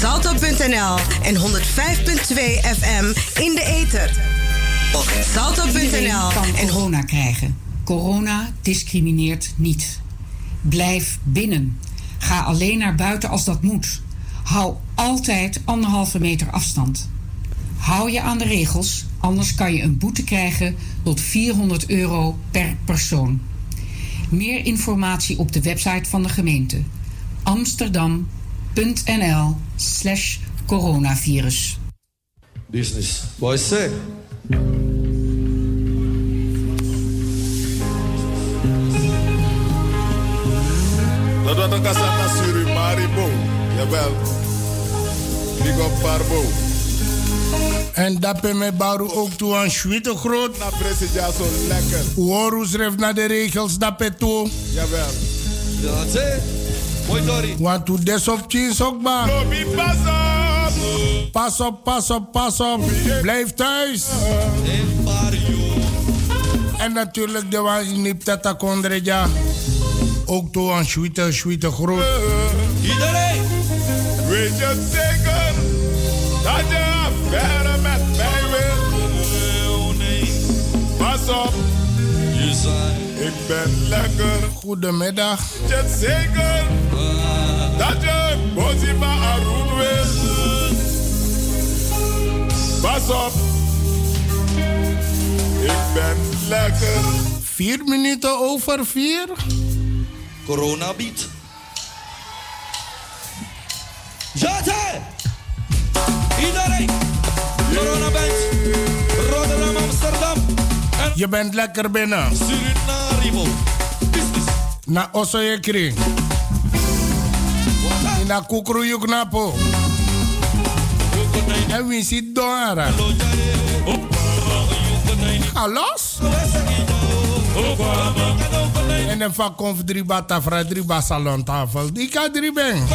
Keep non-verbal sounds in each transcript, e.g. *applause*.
salto.nl en 105.2 FM in de ether. Op salto.nl en corona krijgen. Corona discrimineert niet. Blijf binnen. Ga alleen naar buiten als dat moet. Hou altijd anderhalve meter afstand. Hou je aan de regels, anders kan je een boete krijgen tot 400 euro per persoon. Meer informatie op de website van de gemeente amsterdam.nl slash coronavirus. Business. Boys say. Dat was een kasana Surimaribo. Jawel. Big up Barbo. En dat ben me baru ook toe aan Schwitte groot. Na president zo lekker. Horus schreef naar de regels dat pe toe. Jawel. Dat is. Want toe des op jeans ook pas op. Pas op, pas op, pas op. Blijf thuis. En natuurlijk de was niet tata kondreja. Ook toe aan Schwitte, Schwitte groot. Iedereen. Weet je zeker dat je verder met mij wil? Pas op. Je zei. Ik ben lekker. Goedemiddag. Weet je zeker dat je Bosiba Arun wil? Pas op. Ik ben lekker. Vier minuten over vier. Corona biedt. Jate! Iedereen! Corona bent. Rotterdam, Amsterdam. Je bent lekker binnen. Na osso je kring. Na kukru yuk napo. En wie zit daar? Ga. En dan van konf drie bata fra drie basalon tafel. Die kan drie ben.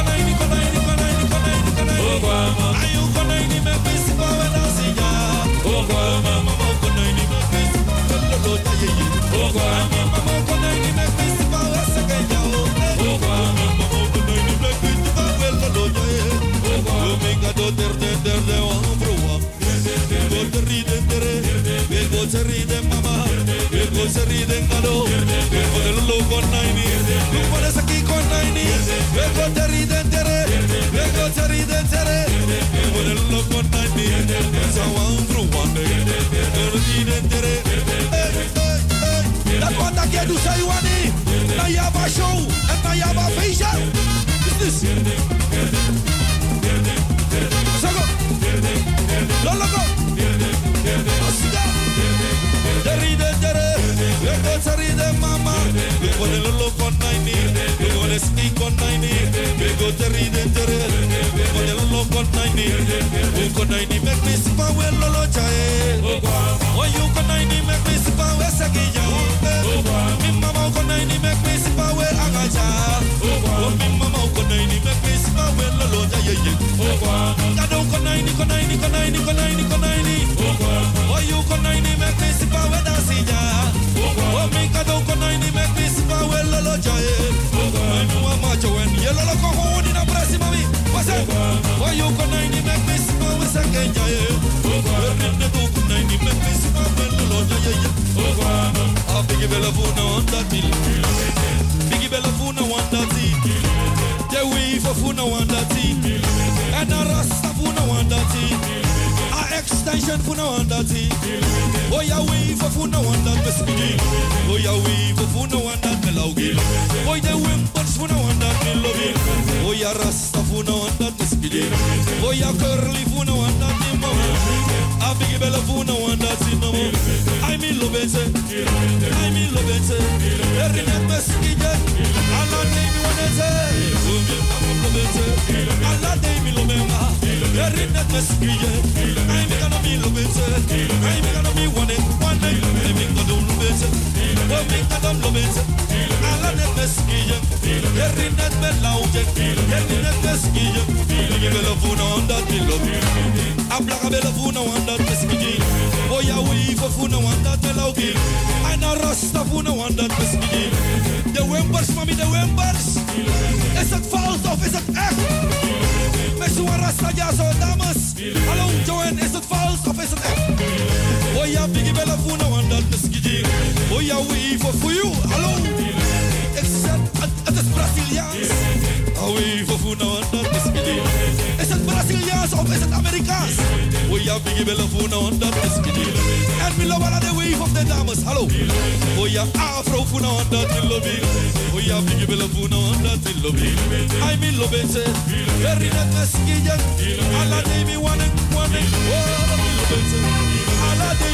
Zo aan vroeg, loco ik ben er niet in dat wat dat jij doet, zei je wanneer? Na show en na Java feestje. Business. Zago. Lologo. Asida. Deride dere. Lego teride mama. Lego de lolo con naini. Lego de sneak con naini. Lego teride dere. Lego naini make me sipa we lolo chae. Oh you con naini make me sipa we sagiya. Mi mama con naini make me sipa we agaja. Oh mi mama con naini make me sipa we lolo chae. Kado con naini con naini con naini con naini con naini. Oh you con naini bigi bella funa on that mil. Bigi bella funa that way for funa on that bespigi. Oh yeah way for funa on that melaugi. Oh the wimpers funa on that melovi. Oh yeah rasta funa on that bespigi. Oh curly funa on that mama. A bigi bella funa on that no I mean lobete. I mean. Erinet bespigi. Allah name wanete. Lobete. Allah name lobema. Erinet bespigi. I mean gonna be lobete. I mean gonna be one one day. I mean gonna lobete. Oh me gonna lobete. Allah net bespigi. Erinet belauje. Erinet bespigi. Bigi bella funa on that melovi. Ablaga bella funa on that bespigi. Oh yeah we for funa on that melovi. I know rasta funa on that bespigi. De wimpers mami de wimpers. Is het vals of is het echt? Met zo'n Rasta ja zo dames. Hallo is het vals of is het echt? Oh ja, Biggie Bella Funa, want dat is giddy. Oh ja, we for for you. Hallo. Ik zeg, het is Braziliaans. We for want dat is giddy. Is het Braziliaans of is het? Oh ja, Biggie Bella Funa, want dat is giddy. En we love de wave of de dames. Hallo. Oh ja, Afro Funa, want dat is lobby. Oh ja, Biggie Bella Funa, want dat is lobby. I mean love it. Very net meskijen. Alla day me wanting, wanting. Oh, love it. Alla day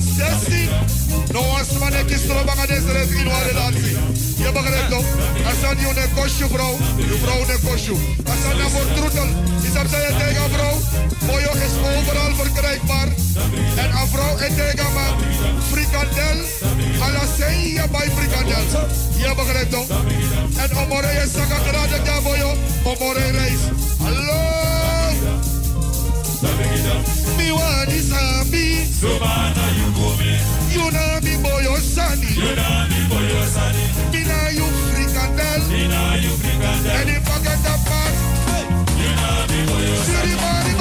2016. No was man ek is terug aan deze res in waar relatie. Je begrijpt toch? Als dan je een kostje vrouw, je vrouw een kostje. Als dan je wordt troetel, is dat zij tegen vrouw. Mojo is overal verkrijgbaar. En een vrouw en tegen man, frikandel. Alla zijn je bij frikandel. Je begrijpt toch? En omore je zakken graag ja mojo, omore reis. Hallo! Mi wani sambi. Sobana you go me, You know me boyo sani. you know me boy you sunny, Mina you frikandel. you And if I get you know me boy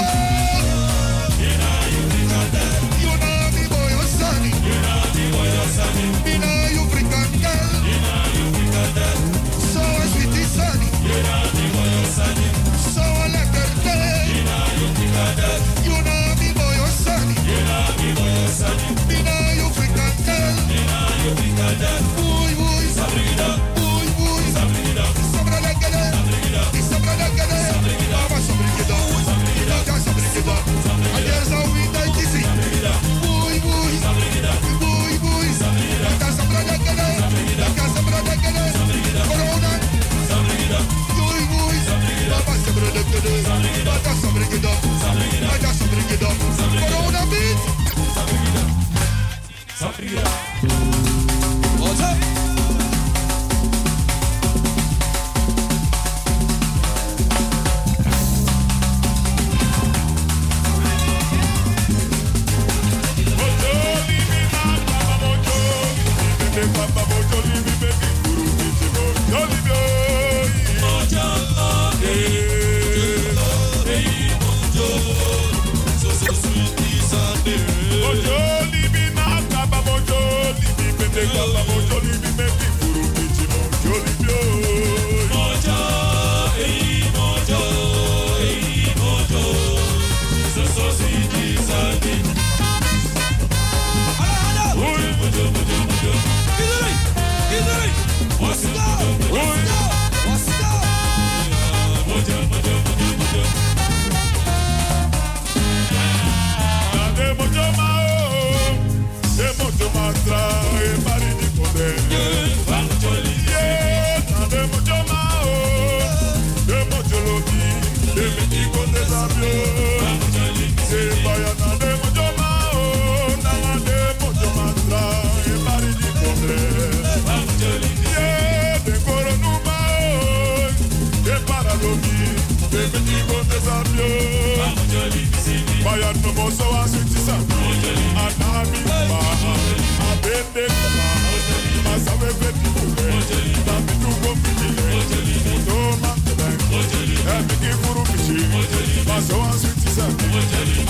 So I sweet is a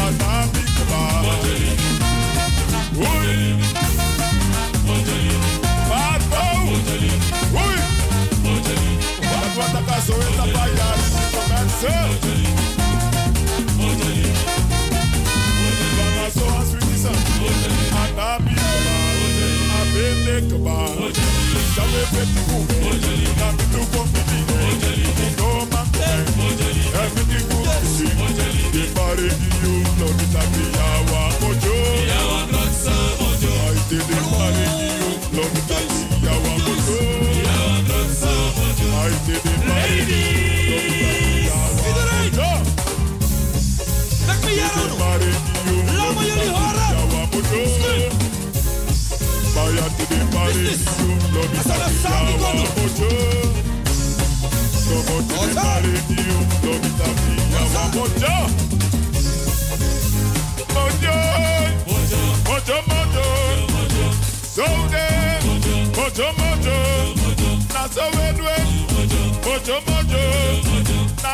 Adabi Kuba. Oi! Parpo! Oi! A tua casa é da Bahia. Começa! So I sweet is a Adabi Kuba. the palace, you love the flower. Ojo, so go to the palace, you love the flower. Ojo, ojo, ojo, ojo, ojo, so there, ojo, ojo, na so we do, ojo, ojo, na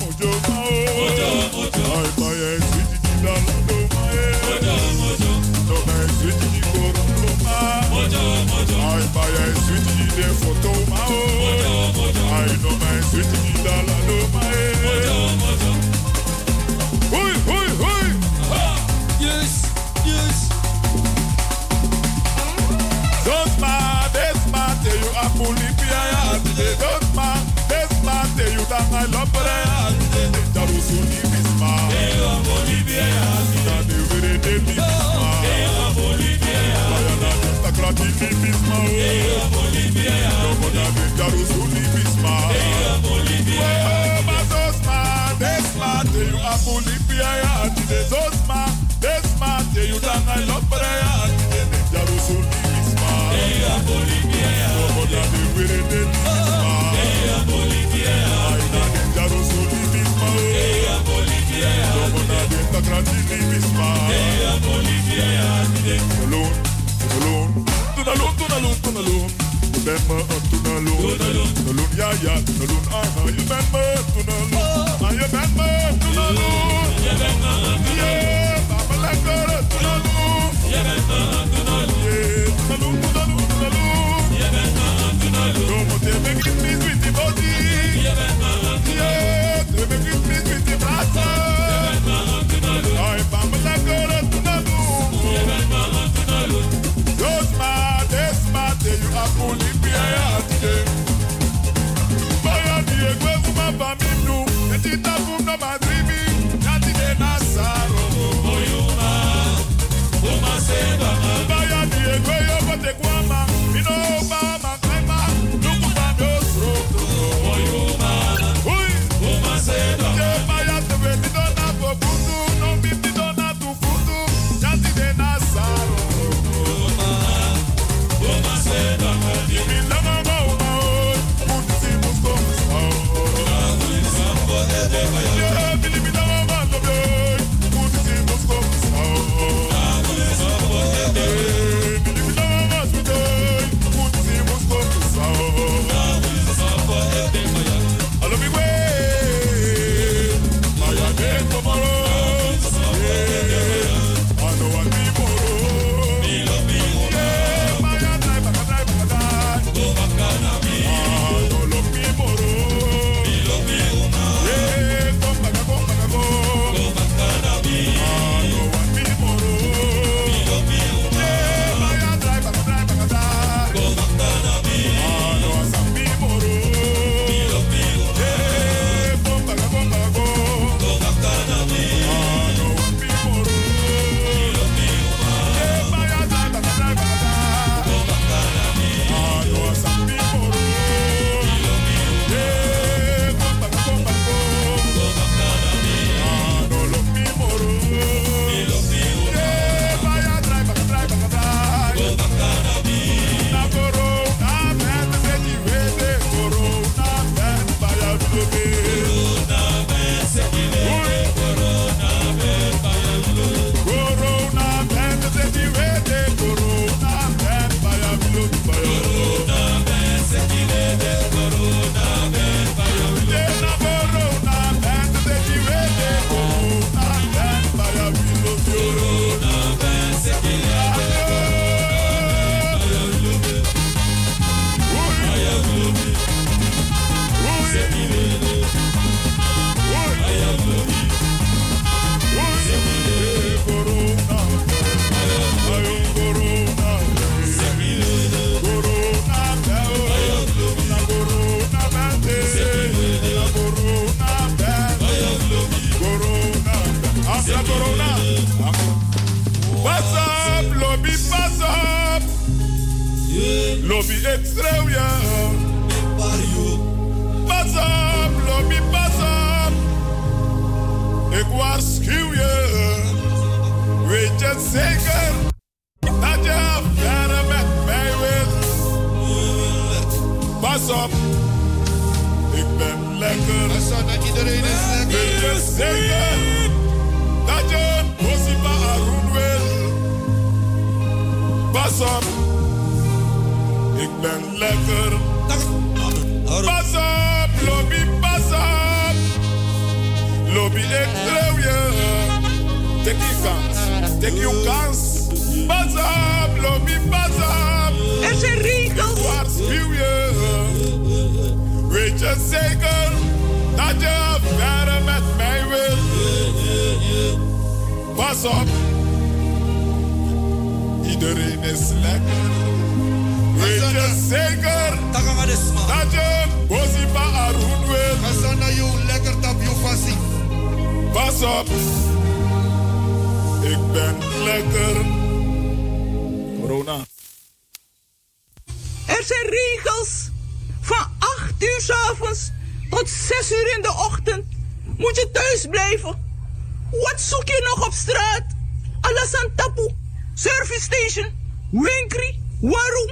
Buy. I know my sweetie dollar my. Oi, oi, oi. Yes. Don't ma, tell you a bully piaya. Don't ma, this ma, tell you that I love her. That was only this ma. Hey, I'm only ti mi Bolivia, o. Eya Bolivia. Lobo na Bolivia, daru su Bolivia, Bolivia, Eya Bolivia. Oh, ma Bolivia, desma, te Bolivia ya ati de zosma, desma, te you dan de Bolivia. Lobo na de pisma. Eya Bolivia. Ay na Bolivia. Lobo Bolivia Tunaloon, Tunaloon. You bend me up, Tunaloon. Tunaloon, yeah, yeah, Tunaloon, uh-huh. You bend me up, Tunaloon. Ah, you bend me up, Tunaloon. You bend me up, Tunaloon. Yeah, Papa Langara, Tunaloon. You bend me up, Tunaloon. Yeah, Tunaloon, Tunaloon, Tunaloon. You bend me up, Tunaloon. Don't want to me. Baba you Petita Pum no Pas op. Ik ben lekker. Corona. Er zijn regels. Van 8 uur s avonds tot 6 uur in de ochtend moet je thuis blijven. Wat zoek je nog op straat? Alasan Tapu, Service Station, Winkri, waarom?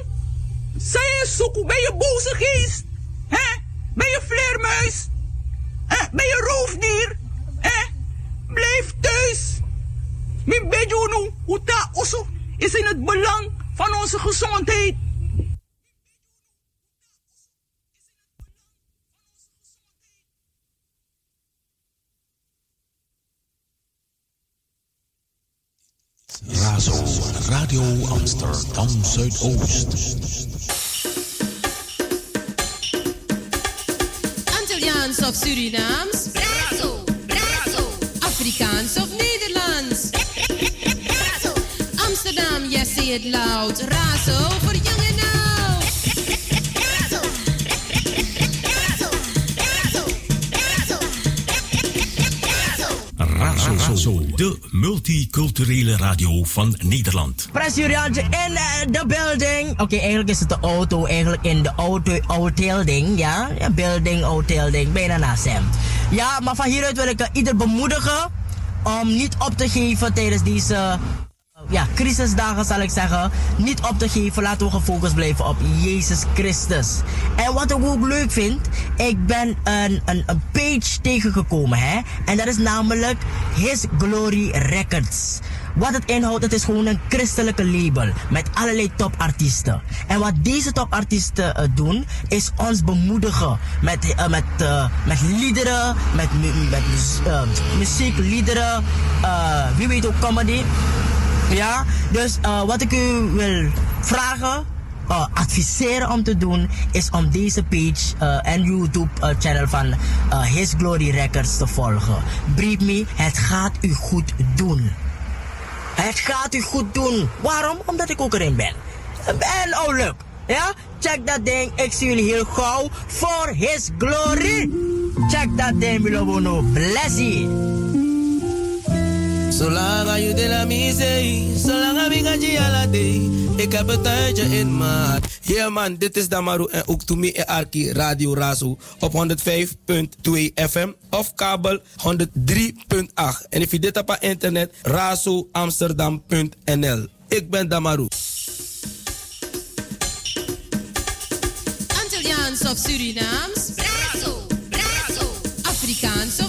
Zij je zoeken, ben je boze geest? Hè? Ben je vleermuis? Hè? Ben je roofdier? Hè? Blijf thuis. Mijn bedjoenu, uta osso, is in het belang van onze gezondheid. Razo, Radio Amsterdam Zuidoost. Antilliaans of Surinaams? Afrikaans of Nederlands? Brazo. Amsterdam, yes, say it loud. Razo voor jong en oud. Brazo. Brazo. Brazo. Brazo. Razo, de multiculturele radio van Nederland. Press Juriaantje in eh, de building. Oké, eigenlijk is het de auto. Eigenlijk in de auto, hotelding. Ja? ja, building, hotelding. Bijna naast hem. Ja, maar van hieruit wil ik eh, ieder bemoedigen om niet op te geven tijdens deze eh, ja, crisisdagen zal ik zeggen. Niet op te geven, laten we gefocust blijven op Jezus Christus. En wat ik ook leuk vind, ik ben een, een, een page tegengekomen. Hè? En dat is namelijk His Glory Records. Wat het inhoudt, het is gewoon een christelijke label met allerlei topartiesten. En wat deze topartiesten uh, doen, is ons bemoedigen met, uh, met, uh, met liederen, met, met muziek, liederen, wie weet ook comedy. Ja, dus wat ik u wil vragen, uh, adviseren om te doen, is om deze page en YouTube channel van His Glory Records te volgen. Brief me, het gaat u goed doen. Het gaat u goed doen. Waarom? Omdat ik ook erin ben. En oh leuk. Ja, check dat ding. Ik zie jullie heel gauw voor His Glory. Check dat ding, Milobono. Bless you. Zolang je de la misei, ik. Ik heb het tijdje in maat. Yeah man, dit is Damaru en ook to Arki Radio Razo op 105.2 FM of kabel 103.8. En if je dit op internet, razoamsterdam.nl. Ik ben Damaru. Antilliaans of Surinaams? Brazo, Brazo. Afrikaans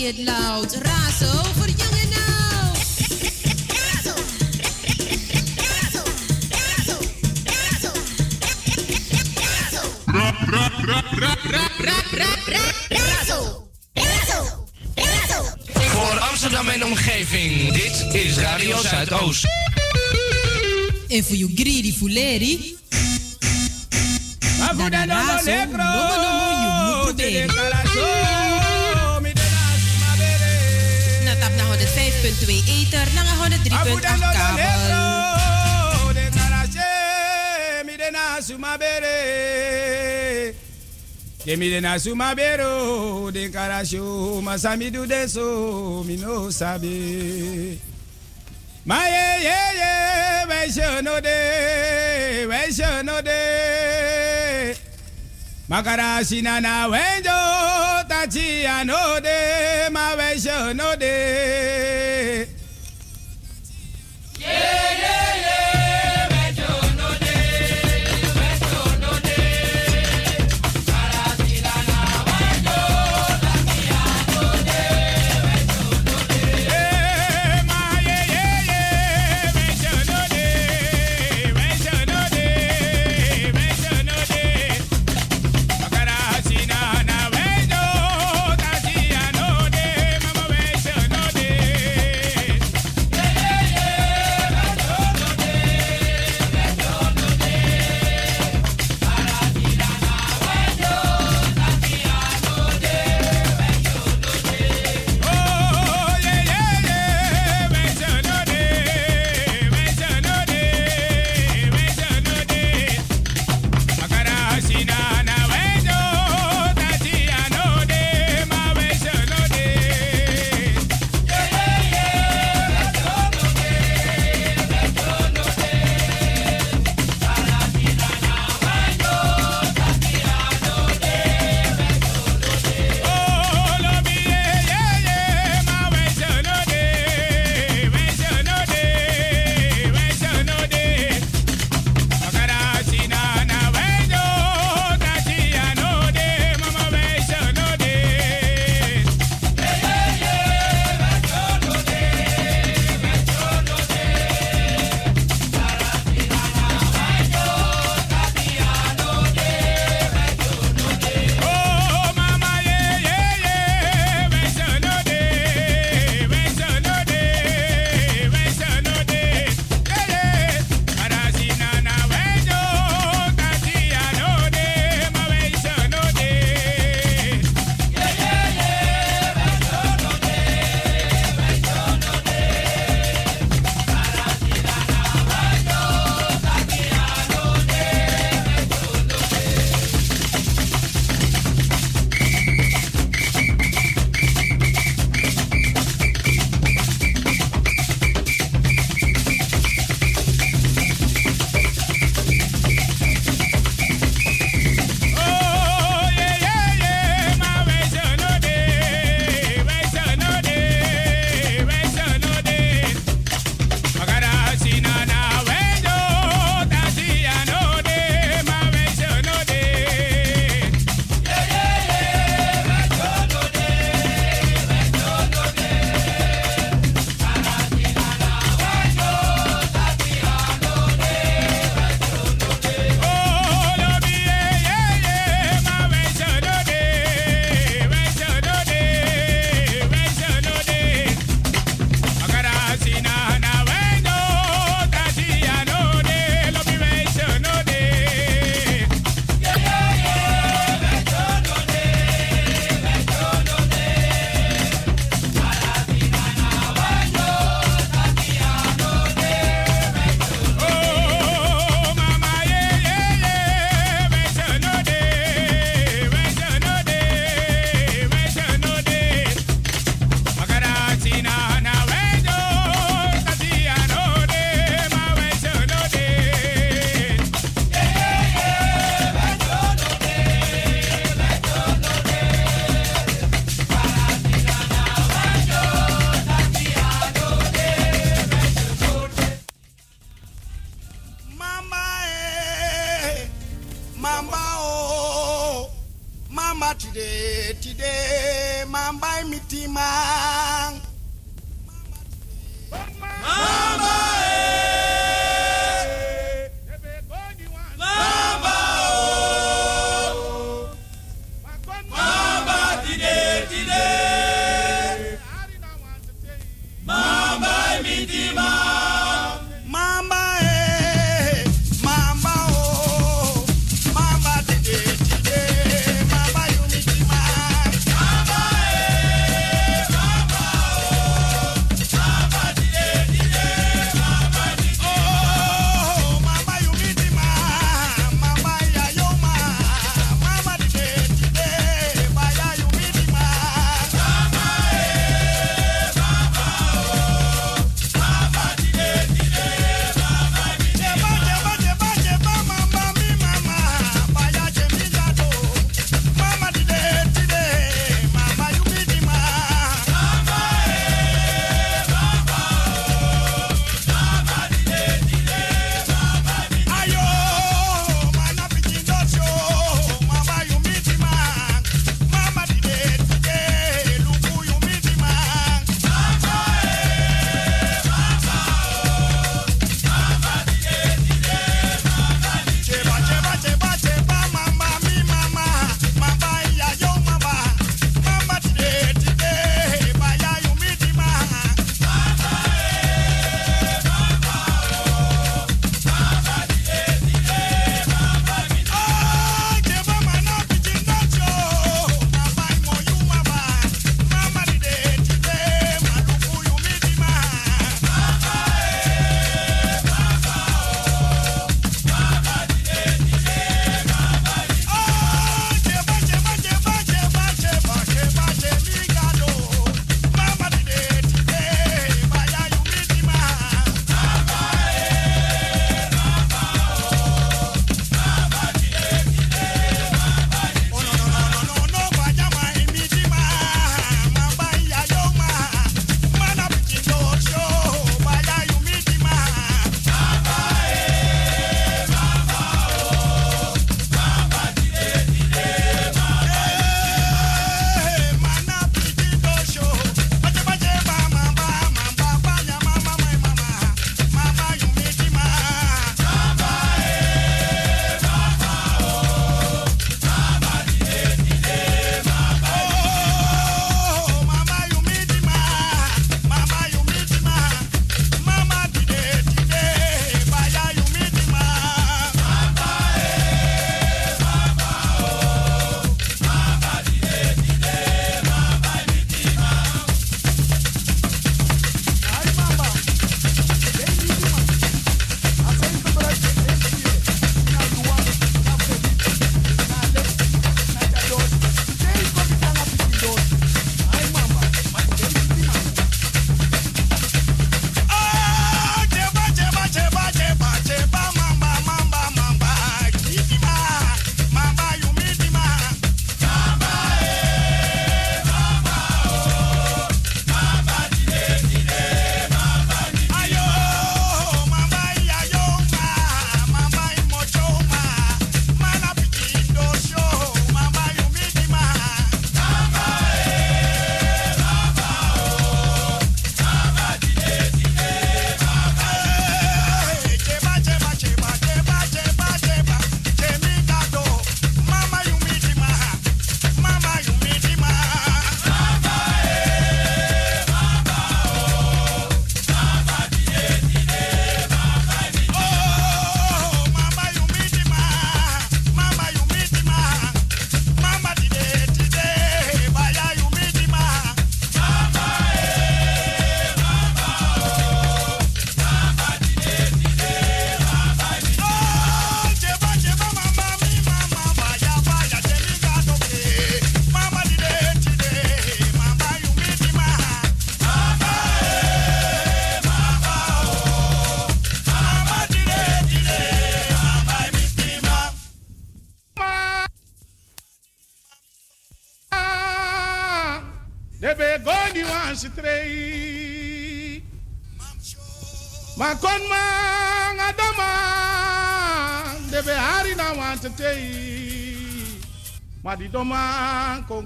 say it loud. Razo voor jong en oud. Razo. Razo. Razo. Razo. Razo. Rap, rap, rap, rap, rap, rap, rap, Razo. Razo. Razo. Voor Amsterdam en omgeving, dit is Radio Zuidoost. En voor you greedy fuleri. Afuda no no negro. No no no you 105.2 ether, na 103.8 kabel. Kemi de na suma bero de karasho masami du de so mi no sabe. Ma ye ye ye we shono de we shono de. Makarashi na na wenjo tachi anode ma we shono de.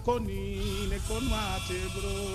Conine, nine.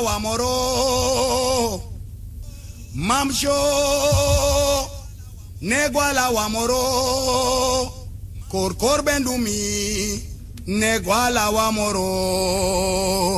wamoro mamsho negwa la wamoro korkor bendumi negwa Wa wamoro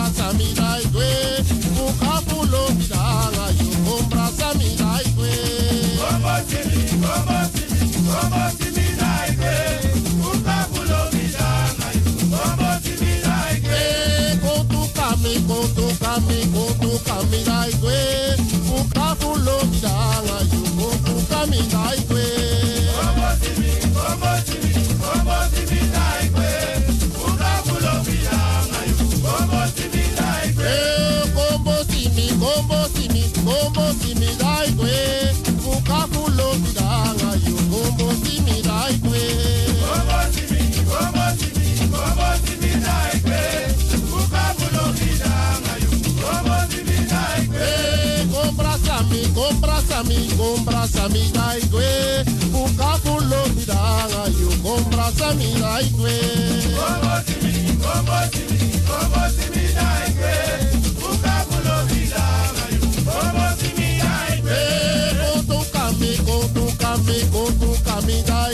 camina y güey. amigo, un brazo amiga y güey. Buca pulo miranga y un brazo amiga y güey. Como si como si como si mi da y pulo miranga y como si mi da y. Go tu cami, go tu cami, go tu cami da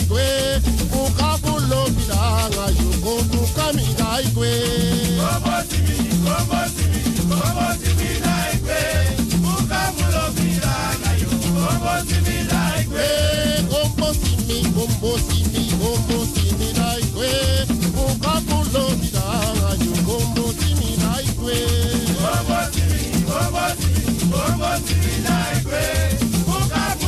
Bọ́bọ́ tí mi, bọ́bọ́ tí mi láìpẹ́, ó ká kú.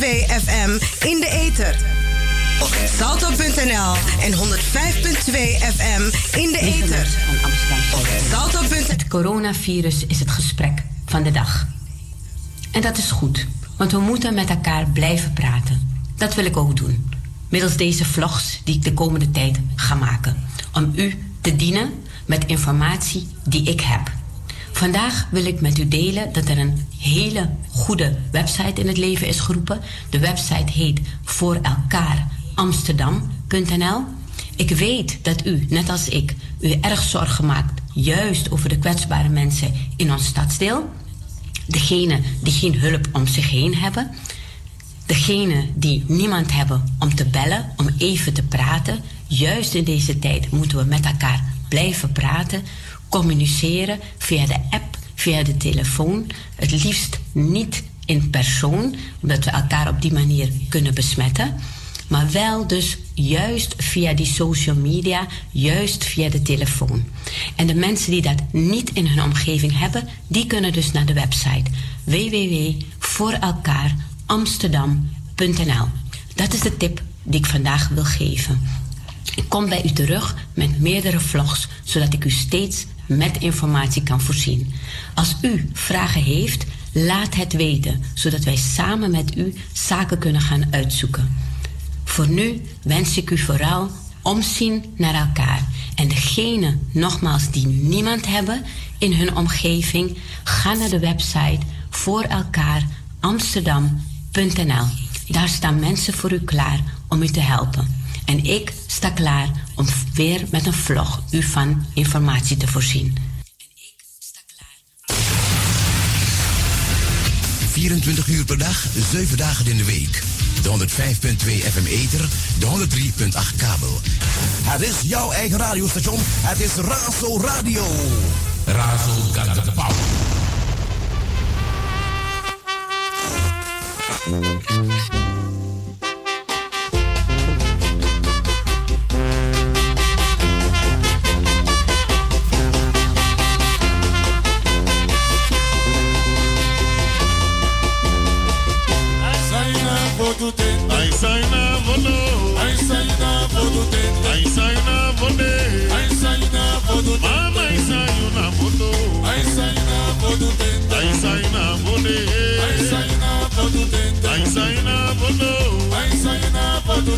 FM in de ether. Op salto.nl en 105.2 FM in de ether. Op salto.nl. Het coronavirus is het gesprek van de dag. En dat is goed, want we moeten met elkaar blijven praten. Dat wil ik ook doen. Middels deze vlogs die ik de komende tijd ga maken. Om u te dienen met informatie die ik heb. Vandaag wil ik met u delen dat er een hele goede website in het leven is geroepen. De website heet voor elkaar amsterdam.nl. Ik weet dat u, net als ik, u erg zorgen maakt juist over de kwetsbare mensen in ons stadsdeel. Degene die geen hulp om zich heen hebben. Degene die niemand hebben om te bellen, om even te praten. Juist in deze tijd moeten we met elkaar blijven praten, communiceren via de app, via de telefoon. Het liefst niet in persoon, omdat we elkaar op die manier kunnen besmetten. Maar wel dus juist via die social media, juist via de telefoon. En de mensen die dat niet in hun omgeving hebben, die kunnen dus naar de website www.voorelkaaramsterdam.nl. Dat is de tip die ik vandaag wil geven. Ik kom bij u terug met meerdere vlogs, zodat ik u steeds met informatie kan voorzien. Als u vragen heeft, laat het weten, zodat wij samen met u zaken kunnen gaan uitzoeken. Voor nu wens ik u vooral omzien naar elkaar. En degene, nogmaals, die niemand hebben in hun omgeving, ga naar de website voor elkaar amsterdam.nl. Daar staan mensen voor u klaar om u te helpen. En ik sta klaar om weer met een vlog u van informatie te voorzien. 24 uur per dag, 7 dagen in de week. De 105.2 FM Ether, de 103.8 kabel. Het is jouw eigen radiostation. Het is Razo Radio. Razo got the sign up for the I sign up for the I sign up for the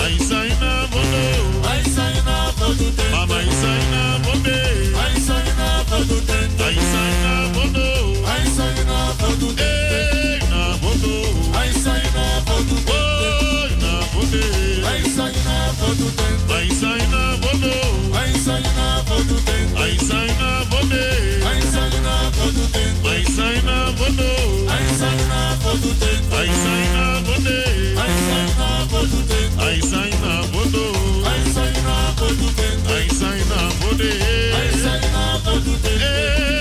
I sign up for no. I sign up for the Mama I sign up for the I sign up for the Hey,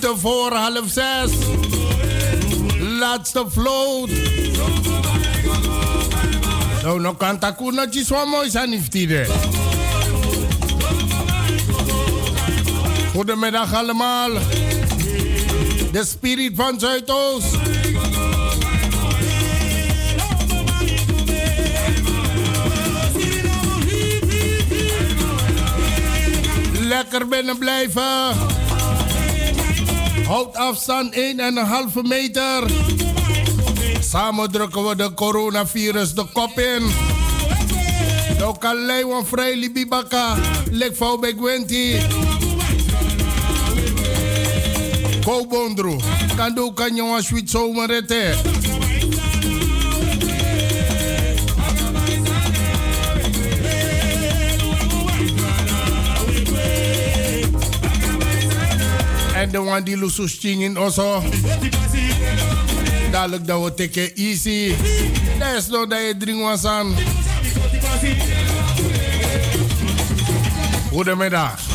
minuten voor half zes. Laatste vloot. Nou, no kanta kuna chiswa mooi zijn iftide. Goedemiddag allemaal. De spirit van Zuidoost. Lekker binnen blijven. Houd afstand 1,5 meter. Samen drukken we de coronavirus de kop in. Kan Leiwan vrij libibaka. Lek vouw bij Gwenti. Kobondro. Kan do kan jongen sweet zomerette. En de one die lusus in also. Dadelijk dat we teken easy. Dat is nog dat je drinkt was aan. Goedemiddag.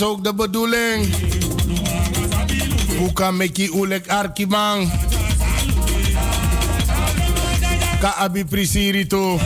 Is ook de bedoeling. Kan Meki Oelek Arkimang? Ka Abi Prisirito.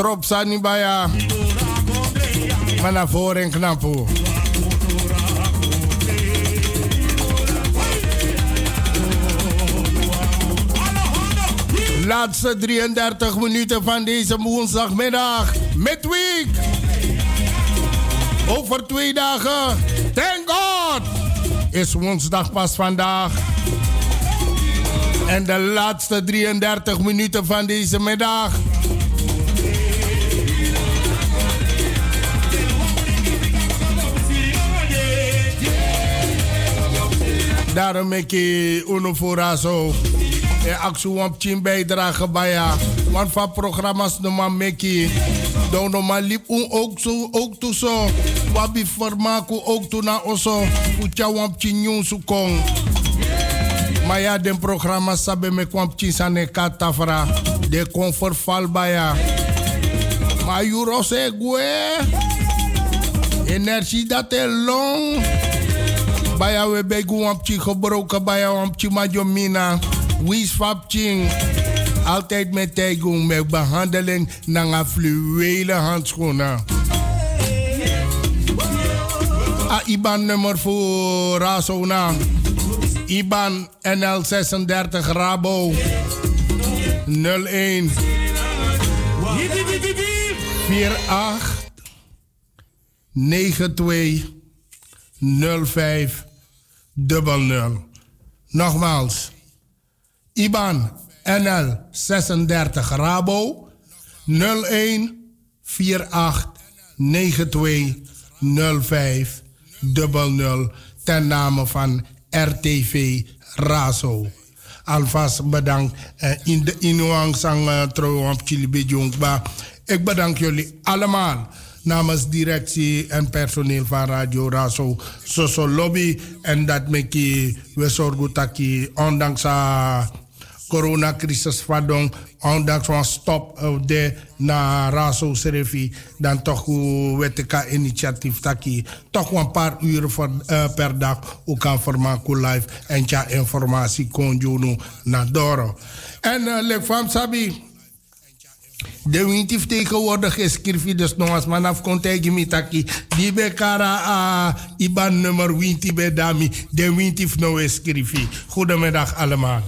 Trop sani baya. Maar naar voren en. Laatste 33 minuten van deze woensdagmiddag. Midweek. Over twee dagen. Thank God. Is woensdag pas vandaag. En de laatste 33 minuten van deze middag. Daarom ik uno voor zo. En actie op chin bijdrage bij ja. Want van programma's no man meki. Don no man liep un ook zo ook toe zo. Wabi vermaku ook toe na oso. Ucha wamp chin nyun su kong. Maar ja, den programma sabe me kwam chin sane katafra. De comfort val bij ja. Maar juro se gue. Energie dat is long. Baya we begu wampchi gebroken baya wampchi majomina. Wies fapching. altijd met tijgoen met behandeling naar fluwelen handschoenen. A IBAN nummer voor Rasona. IBAN NL36 Rabo 01 48 92 05 00. Nogmaals. IBAN NL 36 Rabo 01 48 92 05 00 ten name van RTV Razo. Alvast bedankt uh, in de inuang sang uh, trouwens Ik bedank jullie allemaal namens directie en personeel van Radio Razo. Soso lobby en dat meki we zorgen dat ondanks uh, coronacrisis vadong ondanks van stop de na raso serefi dan toch wetka initiatief taki toch een paar uur voor, uh, per dag u kan vermaken live en ja informatie kon juno na doro en uh, le fam sabi de wintif tegenwoordig is dus nog als man afkomt tegen me taki. Die be kara a iban nummer winti be dami. De wintif no is goedemiddag allemaal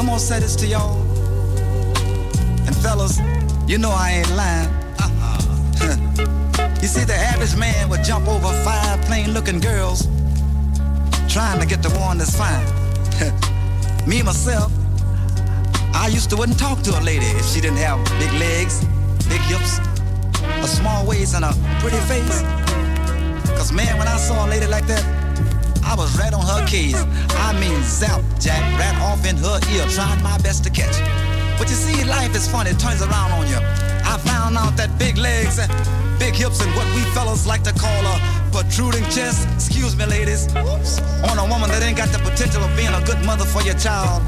I'm gonna say this to y'all. And fellas, you know I ain't lying. Uh-uh. *laughs* you see, the average man would jump over five plain looking girls trying to get the one that's fine. *laughs* Me, myself, I used to wouldn't talk to a lady if she didn't have big legs, big hips, a small waist, and a pretty face. Cause man, when I saw a lady like that, I was right on her keys. I mean, zap, jack, right off in her ear, trying my best to catch. But you see, life is funny, it turns around on you. I found out that big legs, big hips, and what we fellas like to call a protruding chest, excuse me, ladies, on a woman that ain't got the potential of being a good mother for your child,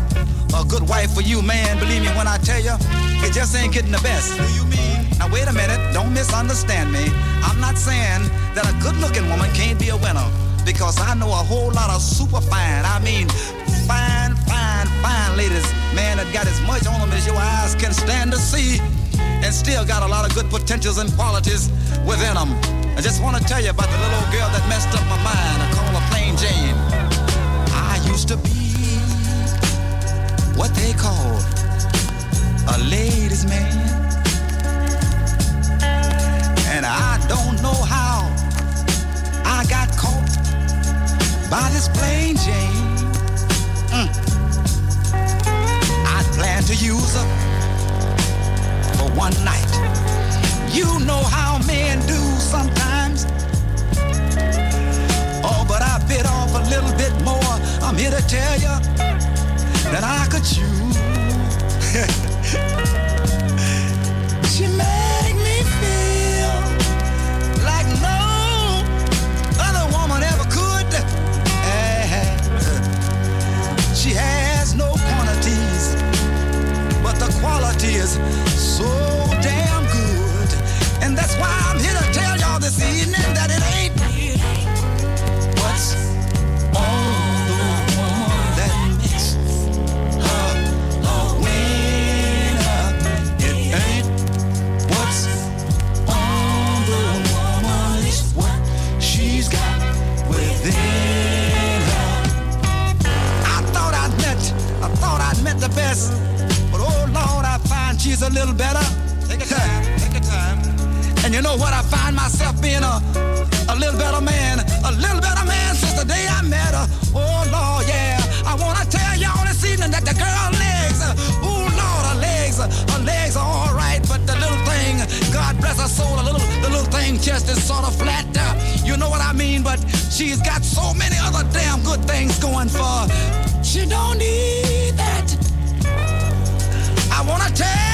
a good wife for you, man. Believe me when I tell you, it just ain't getting the best. Do you mean? Now wait a minute, don't misunderstand me. I'm not saying that a good-looking woman can't be a winner, because I know a whole lot of super fine. I mean, fine, fine, fine ladies, man, that got as much on them as your eyes can stand to see, and still got a lot of good potentials and qualities within them. I just want to tell you about the little girl that messed up my mind. I call her Plain Jane. I used to be what they call a ladies' man. And I don't know how by this Plain Jane. Mm. I plan to use her for one night. You know how men do sometimes. Oh, but I bit off a little bit more. I'm here to tell you that I could chew. *laughs* so damn good. And that's why I'm here to tell y'all this evening that it ain't what's on the woman that makes her a winner. It ain't what's on the woman, it's what she's got within her. I thought I'd met, I thought I'd met the best, oh She's a little better. Take your time, take your time. And you know what? I find myself being a, a little better man, a little better man since the day I met her. Oh Lord, yeah. I wanna tell y'all this evening that the girl legs, uh, oh Lord, her legs, uh, her legs are all right, but the little thing, God bless her soul, the little, the little thing just is sort of flat. Uh, you know what I mean? But she's got so many other damn good things going for her. She don't need that. I wanna tell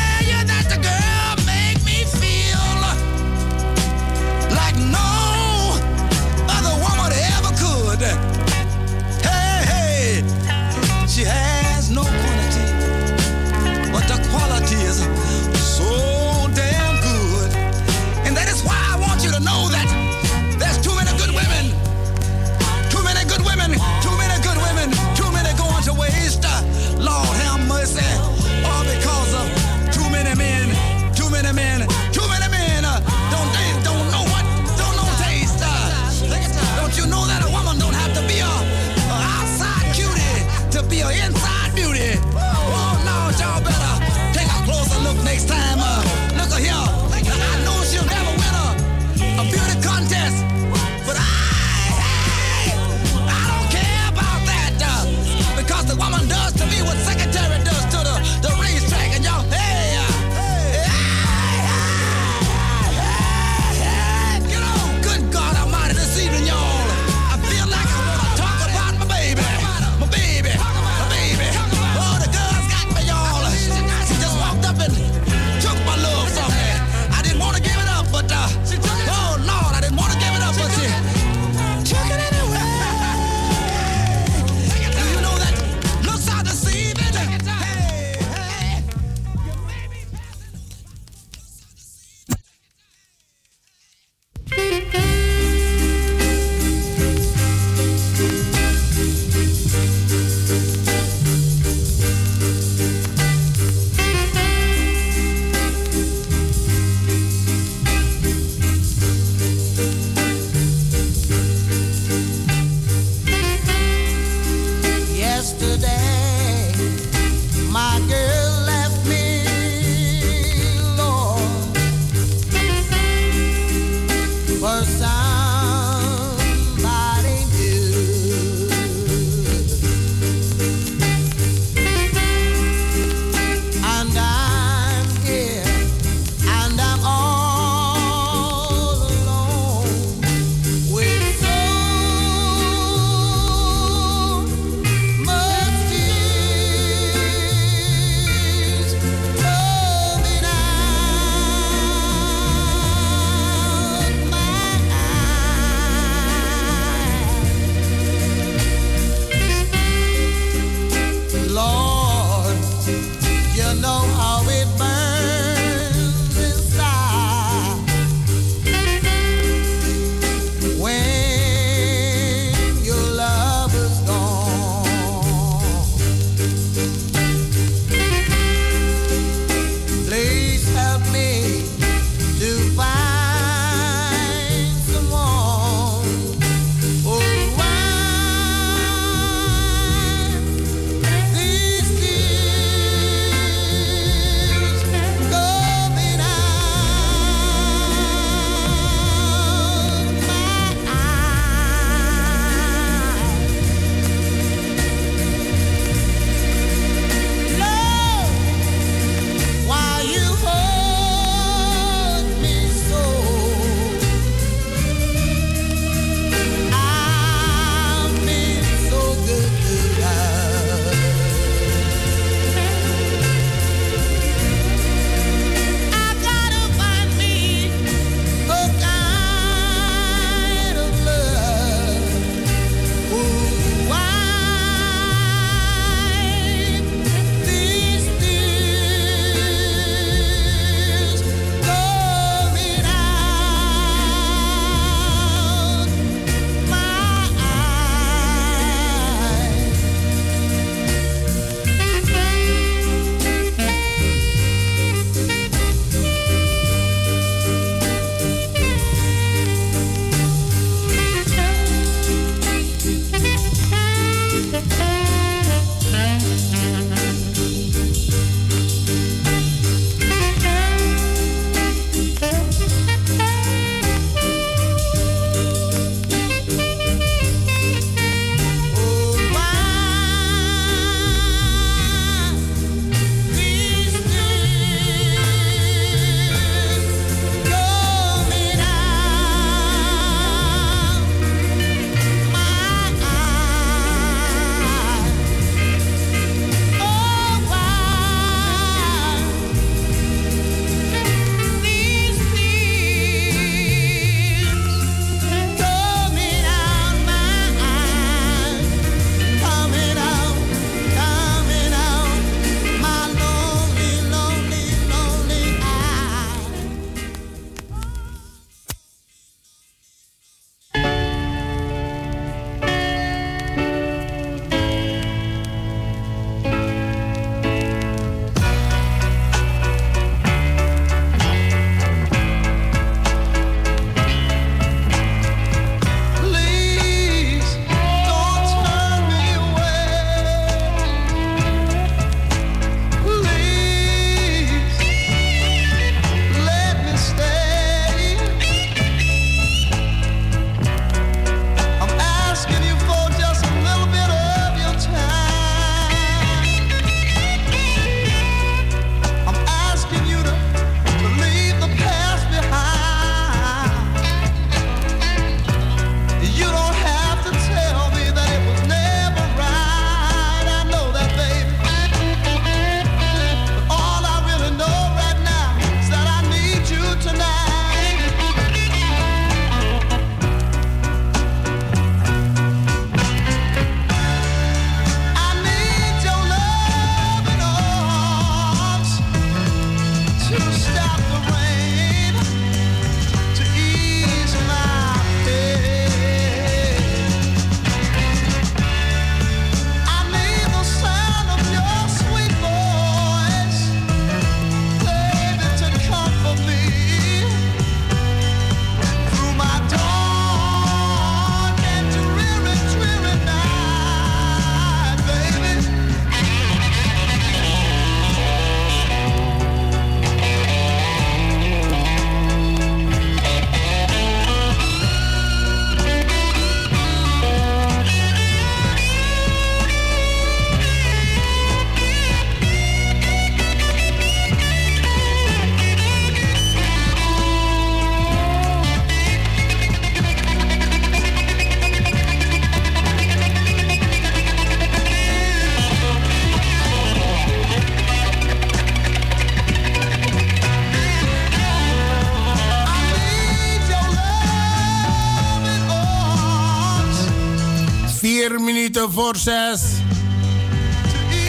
voor.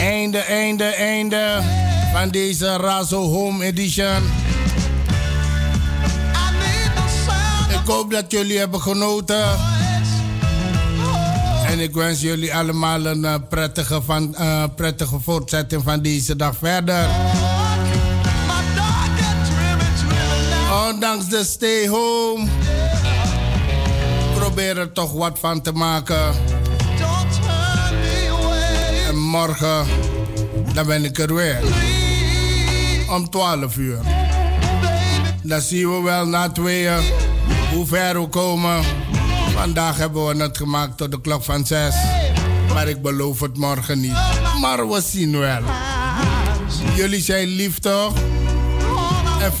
Einde, einde, einde van deze Razo Home Edition. Ik hoop dat jullie hebben genoten. En ik wens jullie allemaal een eh, prettige, van, eh, prettige voortzetting van deze dag verder. Ondanks de stay home. Probeer er toch wat van te maken. En morgen, dan ben ik er weer. Om 12 uur. Dan zien we wel na tweeën hoe ver we komen. Vandaag hebben we het gemaakt tot de klok van 6. Maar ik beloof het morgen niet. Maar we zien wel. Jullie zijn lief toch? En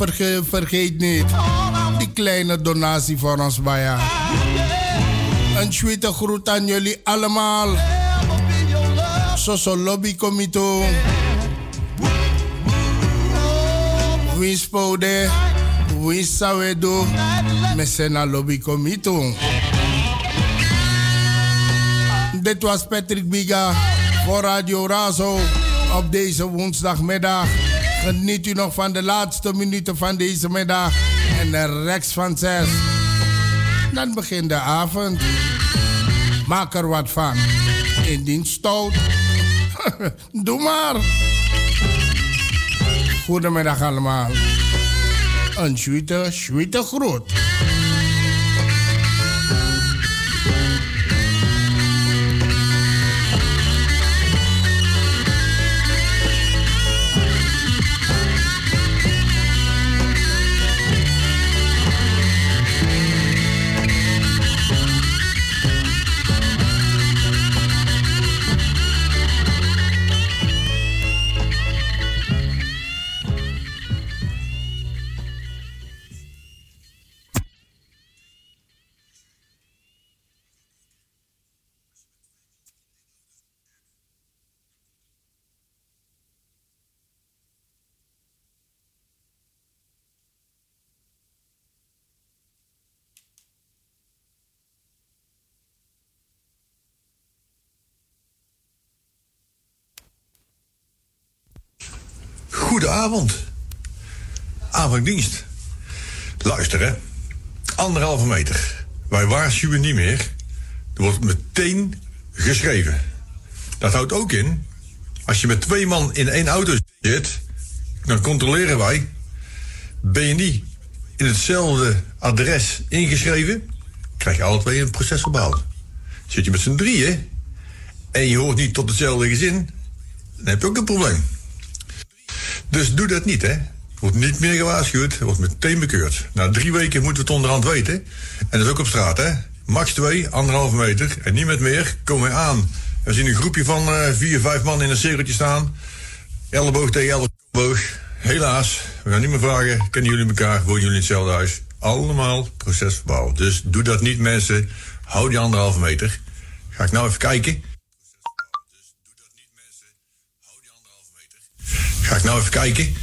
vergeet niet die kleine donatie voor ons Baja. Een tweede groet aan jullie allemaal. Soso Lobby Comité. Wins Pode. Wins Sawedo. Messena Lobby Comité. Dit was Patrick Biga voor Radio Razo op deze woensdagmiddag. Geniet u nog van de laatste minuten van deze middag en de rechts van zes. Dan begint de avond. Maak er wat van. Indien stout. *laughs* Doe maar. Goedemiddag allemaal. Een sweete, sweete groet. Goedenavond. Avonddienst. Luister hè. Anderhalve meter. Wij waarschuwen niet meer. Er wordt meteen geschreven. Dat houdt ook in. Als je met twee man in één auto zit. Dan controleren wij. Ben je niet in hetzelfde adres ingeschreven. Krijg je alle twee een proces verbaal. Zit je met z'n drieën. En je hoort niet tot hetzelfde gezin. Dan heb je ook een probleem. Dus doe dat niet, hè. Wordt niet meer gewaarschuwd, wordt meteen bekeurd. Na drie weken moeten we het onderhand weten. En dat is ook op straat, hè. Max 2, anderhalve meter. En niet met meer, komen we aan. We zien een groepje van eh, vier, vijf man in een cirkeltje staan. Elleboog tegen elleboog. Helaas, we gaan niet meer vragen. Kennen jullie elkaar? Wonen jullie in hetzelfde huis? Allemaal procesverbaal. Dus doe dat niet, mensen. Hou die anderhalve meter. Ga ik nou even kijken. Ga ik nou even kijken.